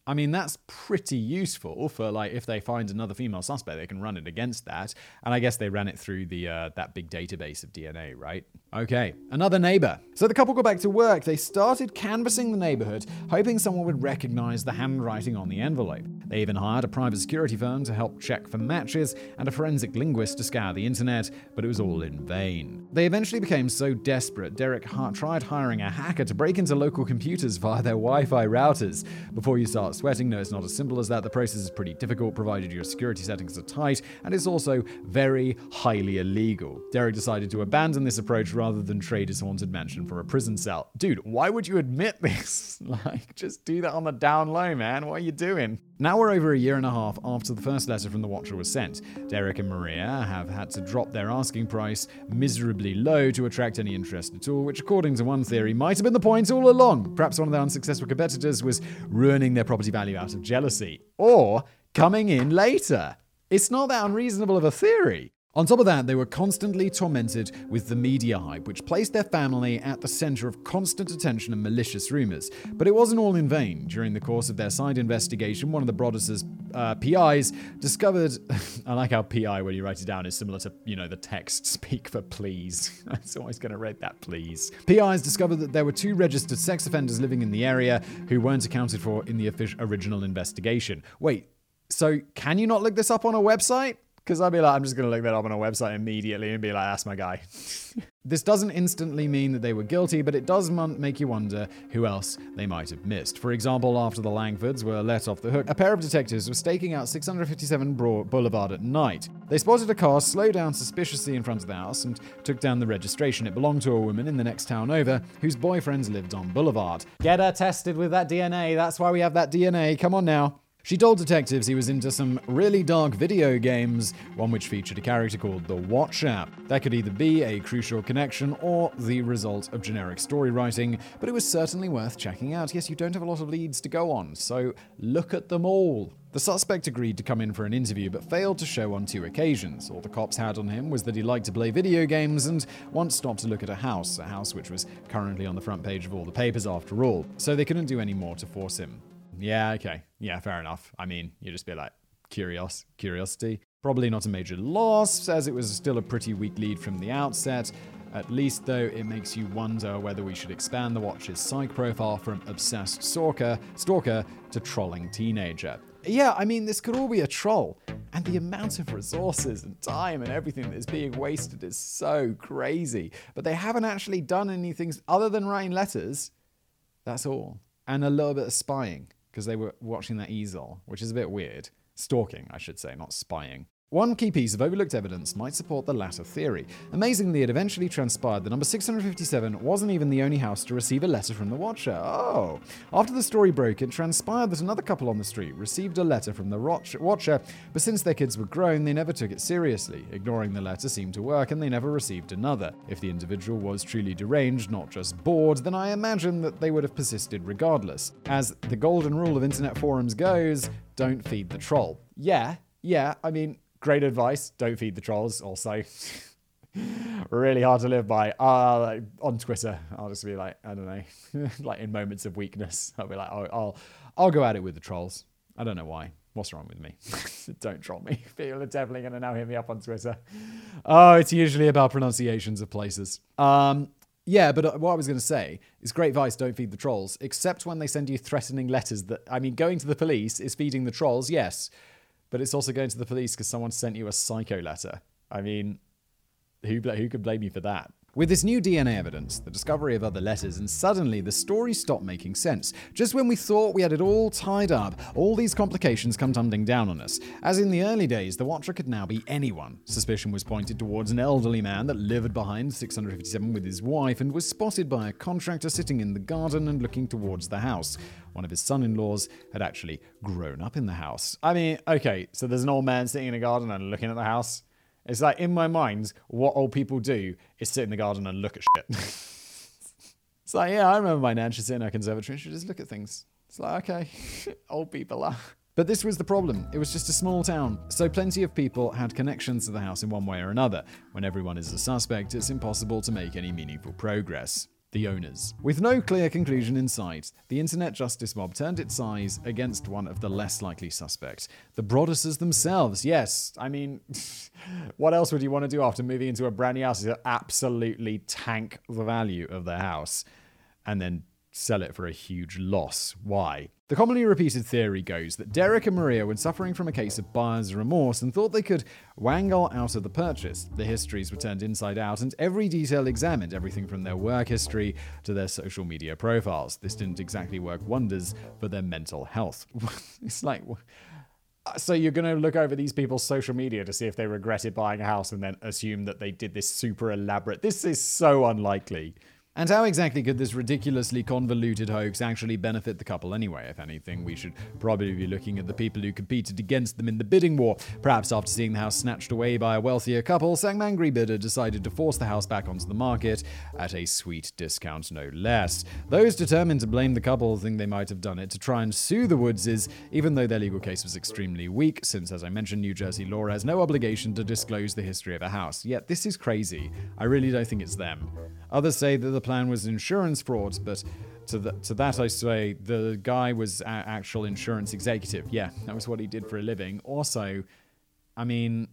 I mean, that's pretty useful for like if they find another female suspect, they can run it against that. And I guess they ran it through the uh, that big database of DNA, right? Okay, another neighbor. So the couple got back to work. They started canvassing the neighborhood, hoping someone would recognize the handwriting on the envelope. They even hired a private security firm to help check for matches and a forensic linguist to scour the internet, but it was all in vain. They eventually became so desperate, Derek ha- tried hiring a hacker to break into local computers via their Wi Fi routers. Before you start sweating, no, it's not as simple as that. The process is pretty difficult, provided your security settings are tight, and it's also very highly illegal. Derek decided to abandon this approach rather than trade his haunted mansion for a prison cell. Dude, why would you admit *laughs* this? like, just do that on the down low, man. What are you doing? Now we're over a year and a half after the first letter from the Watcher was sent. Derek and Maria have had to drop their asking price miserably low to attract any interest at all, which, according to one theory, might have been the point all along. Perhaps one of their unsuccessful competitors was ruining their property value out of jealousy, or coming in later. It's not that unreasonable of a theory. On top of that, they were constantly tormented with the media hype, which placed their family at the center of constant attention and malicious rumors. But it wasn't all in vain. During the course of their side investigation, one of the Broaddus's uh, PIs discovered. *laughs* I like how PI, when you write it down, is similar to, you know, the text *laughs* speak for please. *laughs* it's always going to read that please. PIs discovered that there were two registered sex offenders living in the area who weren't accounted for in the original investigation. Wait, so can you not look this up on a website? Because I'd be like, I'm just going to look that up on a website immediately and be like, that's my guy. *laughs* this doesn't instantly mean that they were guilty, but it does make you wonder who else they might have missed. For example, after the Langfords were let off the hook, a pair of detectives were staking out 657 Broad Boulevard at night. They spotted a car slow down suspiciously in front of the house and took down the registration. It belonged to a woman in the next town over whose boyfriends lived on Boulevard. Get her tested with that DNA. That's why we have that DNA. Come on now. She told detectives he was into some really dark video games, one which featured a character called the Watcher. That could either be a crucial connection or the result of generic story writing, but it was certainly worth checking out. Yes, you don't have a lot of leads to go on, so look at them all. The suspect agreed to come in for an interview but failed to show on two occasions. All the cops had on him was that he liked to play video games and once stopped to look at a house, a house which was currently on the front page of all the papers after all, so they couldn't do any more to force him. Yeah, okay. Yeah, fair enough. I mean, you just be like, curious, curiosity. Probably not a major loss, as it was still a pretty weak lead from the outset. At least, though, it makes you wonder whether we should expand the Watch's psych profile from obsessed stalker, stalker to trolling teenager. Yeah, I mean, this could all be a troll. And the amount of resources and time and everything that is being wasted is so crazy. But they haven't actually done anything other than writing letters. That's all. And a little bit of spying because they were watching that easel, which is a bit weird. Stalking, I should say, not spying. One key piece of overlooked evidence might support the latter theory. Amazingly, it eventually transpired that number 657 wasn't even the only house to receive a letter from the Watcher. Oh! After the story broke, it transpired that another couple on the street received a letter from the Watcher, but since their kids were grown, they never took it seriously. Ignoring the letter seemed to work, and they never received another. If the individual was truly deranged, not just bored, then I imagine that they would have persisted regardless. As the golden rule of internet forums goes, don't feed the troll. Yeah, yeah, I mean, great advice. Don't feed the trolls. Also, *laughs* really hard to live by. Uh, like, on Twitter, I'll just be like, I don't know, *laughs* like in moments of weakness, I'll be like, oh, I'll, I'll go at it with the trolls. I don't know why. What's wrong with me? *laughs* don't troll me. People are definitely going to now hit me up on Twitter. Oh, it's usually about pronunciations of places. Um, yeah, but uh, what I was going to say is great advice, don't feed the trolls, except when they send you threatening letters that, I mean, going to the police is feeding the trolls, yes but it's also going to the police because someone sent you a psycho letter. I mean, who who could blame you for that? With this new DNA evidence, the discovery of other letters, and suddenly the story stopped making sense. Just when we thought we had it all tied up, all these complications come tumbling down on us. As in the early days, the Watcher could now be anyone. Suspicion was pointed towards an elderly man that lived behind 657 with his wife and was spotted by a contractor sitting in the garden and looking towards the house. One of his son in laws had actually grown up in the house. I mean, okay, so there's an old man sitting in a garden and looking at the house. It's like in my mind, what old people do is sit in the garden and look at shit. *laughs* it's like, yeah, I remember my nan. She'd sit in her conservatory and she'd just look at things. It's like, okay, *laughs* old people are. But this was the problem. It was just a small town, so plenty of people had connections to the house in one way or another. When everyone is a suspect, it's impossible to make any meaningful progress. The owners. With no clear conclusion in sight, the internet justice mob turned its eyes against one of the less likely suspects, the Broadduses themselves. Yes, I mean, *laughs* what else would you want to do after moving into a brand new house? Is absolutely tank the value of the house and then sell it for a huge loss. Why? The commonly repeated theory goes that Derek and Maria were suffering from a case of buyer's remorse and thought they could wangle out of the purchase. The histories were turned inside out and every detail examined, everything from their work history to their social media profiles. This didn't exactly work wonders for their mental health. *laughs* it's like. Uh, so you're going to look over these people's social media to see if they regretted buying a house and then assume that they did this super elaborate. This is so unlikely. And how exactly could this ridiculously convoluted hoax actually benefit the couple anyway? If anything, we should probably be looking at the people who competed against them in the bidding war. Perhaps after seeing the house snatched away by a wealthier couple, some angry bidder decided to force the house back onto the market at a sweet discount, no less. Those determined to blame the couple think they might have done it to try and sue the Woodses, even though their legal case was extremely weak, since, as I mentioned, New Jersey law has no obligation to disclose the history of a house. Yet this is crazy. I really don't think it's them. Others say that the plan was insurance fraud, but to, the, to that I say the guy was an actual insurance executive. Yeah, that was what he did for a living. Also, I mean,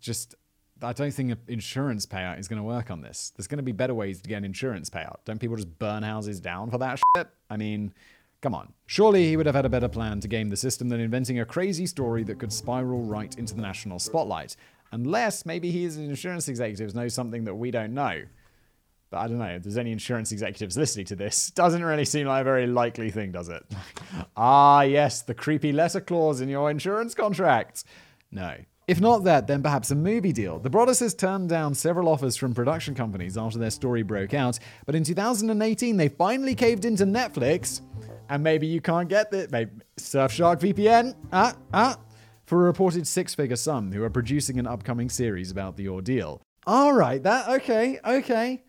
just I don't think an insurance payout is going to work on this. There's going to be better ways to get an insurance payout. Don't people just burn houses down for that shit? I mean, come on. Surely he would have had a better plan to game the system than inventing a crazy story that could spiral right into the national spotlight. Unless maybe he as an insurance executive knows something that we don't know. But I don't know, if there's any insurance executives listening to this, *laughs* doesn't really seem like a very likely thing, does it? *laughs* ah, yes, the creepy letter clause in your insurance contract. No. If not that, then perhaps a movie deal. The Broadduses turned down several offers from production companies after their story broke out, but in 2018 they finally caved into Netflix. And maybe you can't get this. Maybe Surfshark VPN, ah, ah, for a reported six figure sum who are producing an upcoming series about the ordeal. All right, that, okay, okay.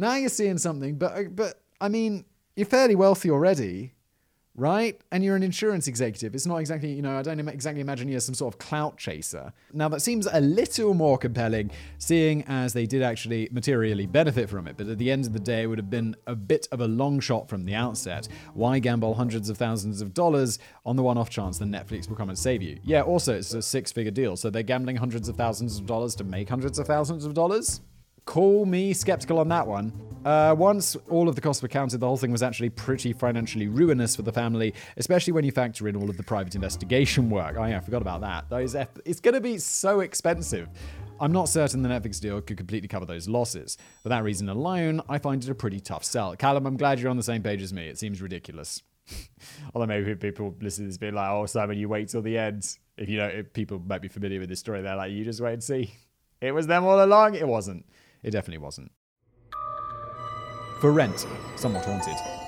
Now you're seeing something, but uh, but I mean, you're fairly wealthy already, right? And you're an insurance executive. It's not exactly, you know, I don't exactly imagine you're some sort of clout chaser. Now that seems a little more compelling, seeing as they did actually materially benefit from it. But at the end of the day, it would have been a bit of a long shot from the outset. Why gamble hundreds of thousands of dollars on the one-off chance that Netflix will come and save you? Yeah. Also, it's a six-figure deal, so they're gambling hundreds of thousands of dollars to make hundreds of thousands of dollars. Call me skeptical on that one. Uh, once all of the costs were counted, the whole thing was actually pretty financially ruinous for the family, especially when you factor in all of the private investigation work. Oh yeah, I forgot about that. Those F- it's going to be so expensive. I'm not certain the Netflix deal could completely cover those losses. For that reason alone, I find it a pretty tough sell. Callum, I'm glad you're on the same page as me. It seems ridiculous. *laughs* Although maybe people listen to this being like, "Oh, Simon, you wait till the end." If you know, if people might be familiar with this story, they're like, "You just wait and see." It was them all along. It wasn't. It definitely wasn't. For Rent, somewhat haunted.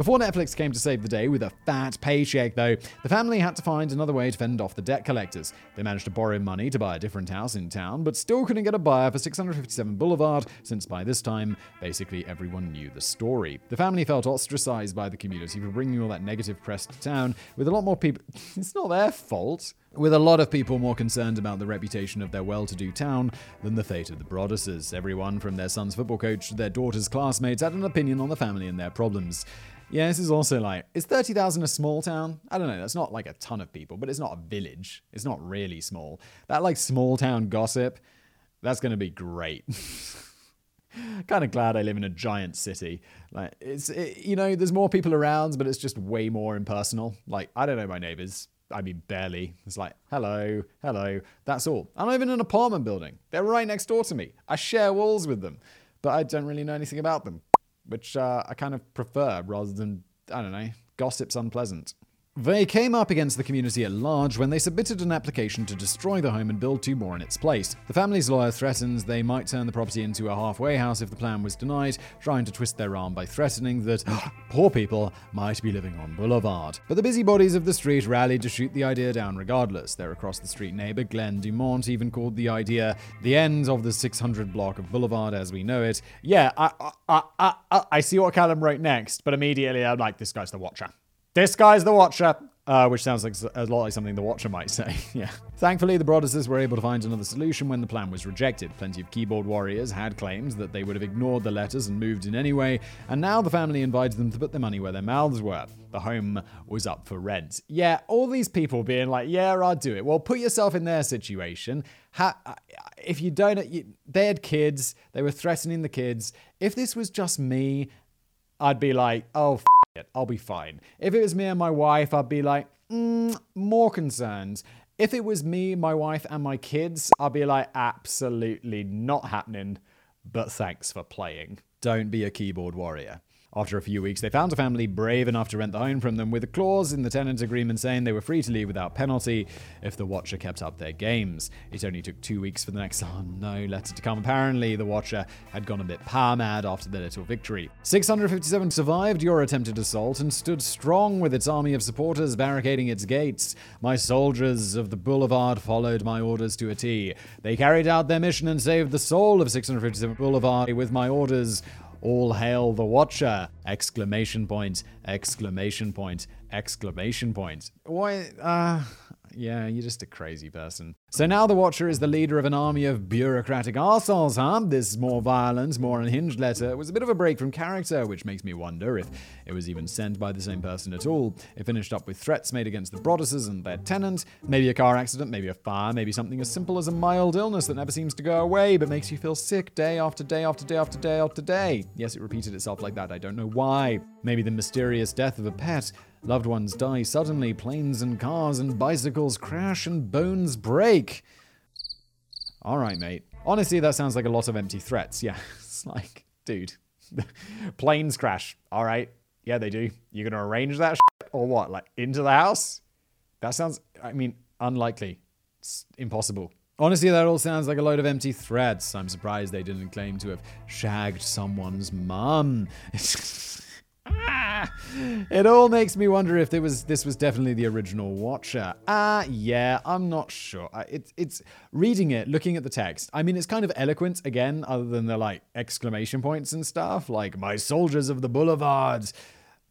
Before Netflix came to save the day with a fat paycheck, though, the family had to find another way to fend off the debt collectors. They managed to borrow money to buy a different house in town, but still couldn't get a buyer for 657 Boulevard, since by this time, basically everyone knew the story. The family felt ostracized by the community for bringing all that negative press to town, with a lot more people. *laughs* It's not their fault with a lot of people more concerned about the reputation of their well to do town than the fate of the Broadduses. Everyone from their son's football coach to their daughter's classmates had an opinion on the family and their problems. Yeah, this is also like, is 30,000 a small town? I don't know, that's not like a ton of people, but it's not a village. It's not really small. That like small town gossip, that's going to be great. *laughs* kind of glad I live in a giant city. Like it's it, you know, there's more people around, but it's just way more impersonal. Like I don't know my neighbors. I mean, barely. It's like, hello, hello. That's all. I'm live in an apartment building. They're right next door to me. I share walls with them, but I don't really know anything about them, which uh, I kind of prefer rather than, I don't know, gossip's unpleasant. They came up against the community at large when they submitted an application to destroy the home and build two more in its place. The family's lawyer threatens they might turn the property into a halfway house if the plan was denied, trying to twist their arm by threatening that *gasps* poor people might be living on Boulevard. But the busybodies of the street rallied to shoot the idea down regardless. Their across the street neighbor, Glenn Dumont, even called the idea the end of the 600 block of Boulevard as we know it. Yeah, I, I, I, I, I see what Callum wrote next, but immediately I'm like, this guy's the watcher. This guy's the watcher. uh, which sounds like a lot like something the Watcher might say. *laughs* yeah. Thankfully, the Broadduses were able to find another solution when the plan was rejected. Plenty of keyboard warriors had claimed that they would have ignored the letters and moved in anyway, and now the family invited them to put their money where their mouths were. The home was up for rent. Yeah, all these people being like, yeah, I'll do it. Well, put yourself in their situation. Ha- if you don't, you, they had kids, they were threatening the kids. If this was just me, I'd be like, oh, f- it, I'll be fine. If it was me and my wife, I'd be like, mm, more concerned. If it was me, my wife, and my kids, I'd be like, absolutely not happening, but thanks for playing. Don't be a keyboard warrior. After a few weeks, they found a family brave enough to rent the home from them with a clause in the tenant agreement saying they were free to leave without penalty if the Watcher kept up their games. It only took two weeks for the next, *laughs* oh no, letter to come. Apparently, the Watcher had gone a bit power mad after their little victory. 657 survived your attempted assault and stood strong with its army of supporters barricading its gates. My soldiers of the Boulevard followed my orders to a T. They carried out their mission and saved the soul of 657 Boulevard with my orders. All hail the Watcher! Exclamation point, exclamation point, exclamation point. Why, uh, yeah, you're just a crazy person. So now the Watcher is the leader of an army of bureaucratic arseholes, huh? This more violent, more unhinged letter was a bit of a break from character, which makes me wonder if it was even sent by the same person at all. It finished up with threats made against the Broadduses and their tenant, maybe a car accident, maybe a fire, maybe something as simple as a mild illness that never seems to go away but makes you feel sick day after day after day after day after day. Yes, it repeated itself like that. I don't know why. Maybe the mysterious death of a pet Loved ones die suddenly, planes and cars and bicycles crash and bones break. Alright, mate. Honestly, that sounds like a lot of empty threats. Yeah, *laughs* it's like, dude, *laughs* planes crash. Alright, yeah, they do. You're gonna arrange that *laughs* or what? Like, into the house? That sounds, I mean, unlikely. It's impossible. Honestly, that all sounds like a load of empty threats. I'm surprised they didn't claim to have shagged someone's mum. *laughs* it all makes me wonder if there was this was definitely the original Watcher. Ah, uh, yeah, I'm not sure. It's it's reading it, looking at the text. I mean, it's kind of eloquent again, other than the like exclamation points and stuff, like "My soldiers of the boulevards."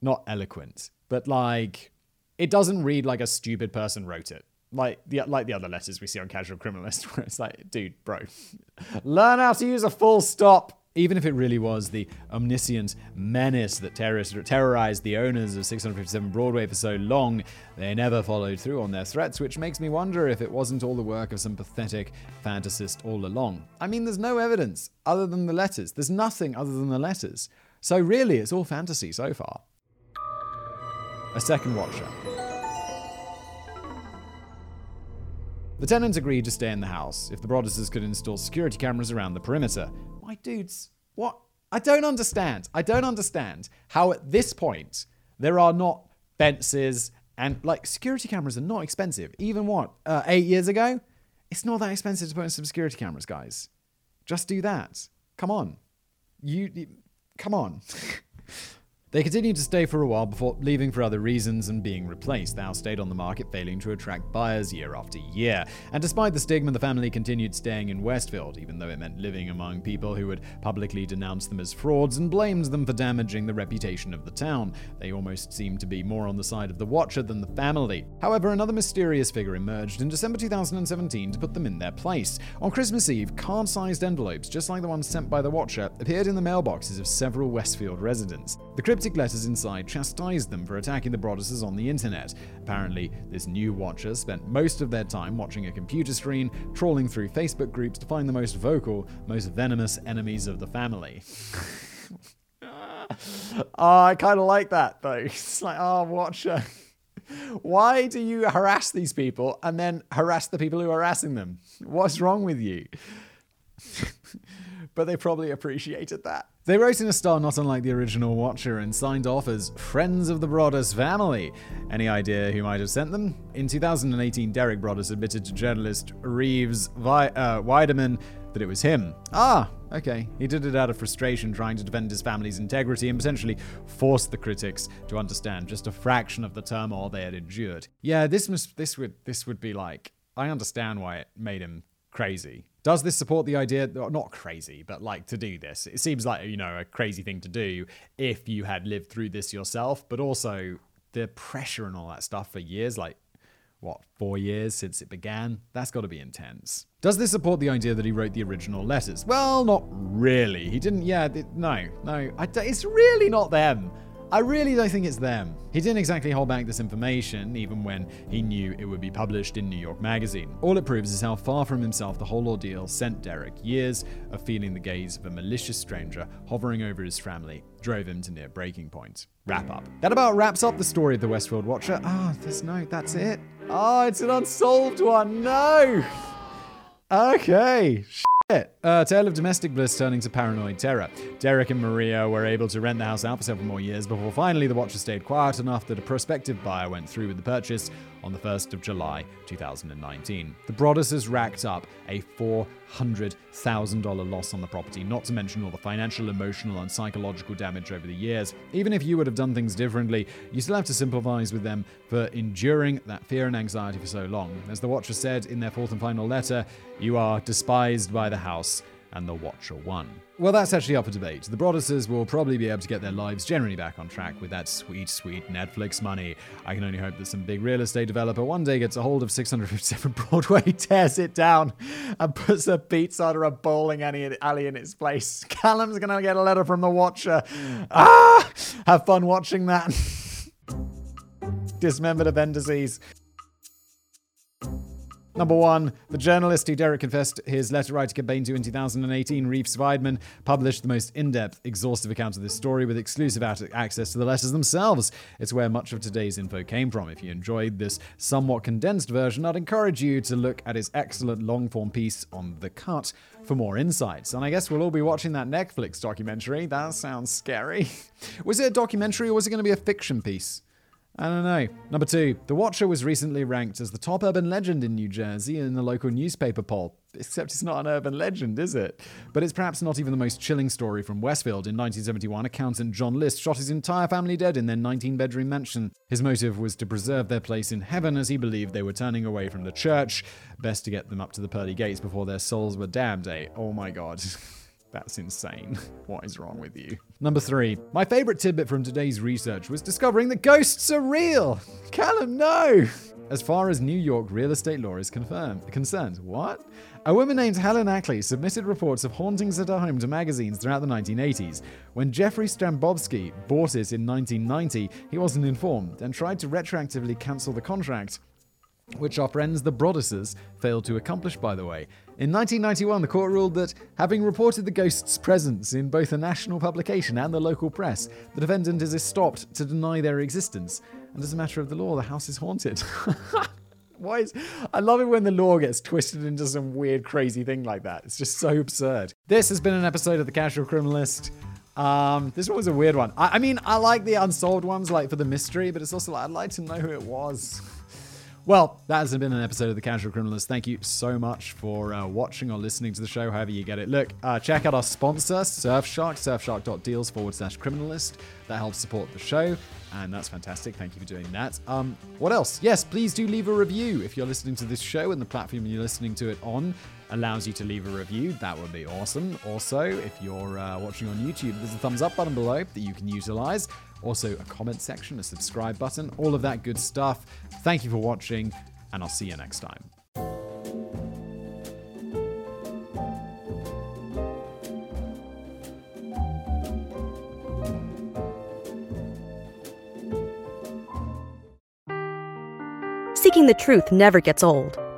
Not eloquent, but like it doesn't read like a stupid person wrote it. Like the like the other letters we see on Casual Criminalist, *laughs* where it's like, dude, bro, *laughs* learn how to use a full stop even if it really was the omniscient menace that terrorized the owners of 657 Broadway for so long, they never followed through on their threats, which makes me wonder if it wasn't all the work of some pathetic fantasist all along. I mean, there's no evidence other than the letters. There's nothing other than the letters. So really, it's all fantasy so far. A second watcher. The tenants agreed to stay in the house if the Broadduses could install security cameras around the perimeter. My dudes, what? I don't understand. I don't understand how at this point there are not fences and like security cameras are not expensive. Even what, uh, eight years ago? It's not that expensive to put in some security cameras, guys. Just do that. Come on. You, you come on. *laughs* They continued to stay for a while before leaving for other reasons and being replaced. The house stayed on the market, failing to attract buyers year after year. And despite the stigma, the family continued staying in Westfield, even though it meant living among people who would publicly denounce them as frauds and blamed them for damaging the reputation of the town. They almost seemed to be more on the side of the Watcher than the family. However, another mysterious figure emerged in December 2017 to put them in their place. On Christmas Eve, card sized envelopes, just like the ones sent by the Watcher, appeared in the mailboxes of several Westfield residents. The cryptic letters inside chastised them for attacking the Broadduses on the internet. Apparently, this new watcher spent most of their time watching a computer screen, trawling through Facebook groups to find the most vocal, most venomous enemies of the family. oh, *laughs* I kind of like that though. *laughs* It's like, oh, watcher. *laughs* Why do you harass these people and then harass the people who are harassing them? What's wrong with you? but they probably appreciated that. They wrote in a style not unlike the original Watcher and signed off as Friends of the Broaddus family. Any idea who might have sent them? In 2018, Derek Broaddus admitted to journalist Reeves Vi- uh, Wiedeman that it was him. Ah, okay. He did it out of frustration trying to defend his family's integrity and potentially force the critics to understand just a fraction of the turmoil they had endured. Yeah, this must this would this would be like I understand why it made him crazy. Does this support the idea? Not crazy, but like to do this. It seems like, you know, a crazy thing to do if you had lived through this yourself, but also the pressure and all that stuff for years, like what, four years since it began? That's got to be intense. Does this support the idea that he wrote the original letters? Well, not really. He didn't, yeah, no, no. I, it's really not them. I really don't think it's them. He didn't exactly hold back this information, even when he knew it would be published in New York Magazine. All it proves is how far from himself the whole ordeal sent Derek. Years of feeling the gaze of a malicious stranger hovering over his family drove him to near breaking point. Wrap up. That about wraps up the story of the Westworld Watcher. Ah, oh, there's no, that's it. Oh, it's an unsolved one. No. Okay. Uh, tale of domestic bliss turning to paranoid terror. Derek and Maria were able to rent the house out for several more years before finally the Watcher stayed quiet enough that a prospective buyer went through with the purchase on the 1st of July 2019. The Broadduses racked up a $400,000 loss on the property, not to mention all the financial, emotional, and psychological damage over the years. Even if you would have done things differently, you still have to sympathize with them for enduring that fear and anxiety for so long. As the Watcher said in their fourth and final letter, you are despised by the house and the Watcher won. Well, that's actually up for debate. The Broadduses will probably be able to get their lives generally back on track with that sweet, sweet Netflix money. I can only hope that some big real estate developer one day gets a hold of 657 *laughs* Broadway, tears it down, and puts a pizza or a bowling alley in its place. *laughs* Callum's gonna get a letter from the Watcher. Ah! Have fun watching that. *laughs* Dismembered appendices. Number one, the journalist who Derek confessed his letter writing campaign to in 2018, Reeves Wiedeman, published the most in depth, exhaustive account of this story with exclusive access to the letters themselves. It's where much of today's info came from. If you enjoyed this somewhat condensed version, I'd encourage you to look at his excellent long form piece on The Cut for more insights. And I guess we'll all be watching that Netflix documentary. That sounds scary. *laughs* was it a documentary or was it going to be a fiction piece? I don't know. Number two, The Watcher was recently ranked as the top urban legend in New Jersey in the local newspaper poll. Except it's not an urban legend, is it? But it's perhaps not even the most chilling story from Westfield. In 1971, accountant John List shot his entire family dead in their 19 bedroom mansion. His motive was to preserve their place in heaven as he believed they were turning away from the church. Best to get them up to the pearly gates before their souls were damned, eh? Oh my god. *laughs* That's insane. *laughs* What is wrong with you? Number three, my favorite tidbit from today's research was discovering that ghosts are real. Callum, no! As far as New York real estate law is confirmed, concerned, what? A woman named Helen Ackley submitted reports of hauntings at her home to magazines throughout the 1980s. When Jeffrey Stambovsky bought it in 1990, he wasn't informed and tried to retroactively cancel the contract which our friends the Broadduses failed to accomplish, by the way. In 1991, the court ruled that, having reported the ghost's presence in both a national publication and the local press, the defendant is estopped to deny their existence. And as a matter of the law, the house is haunted. *laughs* Why is I love it when the law gets twisted into some weird, crazy thing like that. It's just so absurd. This has been an episode of The Casual Criminalist. Um, this one was a weird one. I, I mean, I like the unsolved ones, like for the mystery, but it's also like I'd like to know who it was. Well, that has been an episode of The Casual Criminalist. Thank you so much for uh, watching or listening to the show, however you get it. Look, uh, check out our sponsor, Surfshark, surfshark.deals forward slash criminalist. That helps support the show, and that's fantastic. Thank you for doing that. Um, what else? Yes, please do leave a review if you're listening to this show and the platform you're listening to it on allows you to leave a review. That would be awesome. Also, if you're uh, watching on YouTube, there's a thumbs up button below that you can utilize. Also, a comment section, a subscribe button, all of that good stuff. Thank you for watching, and I'll see you next time. Seeking the truth never gets old.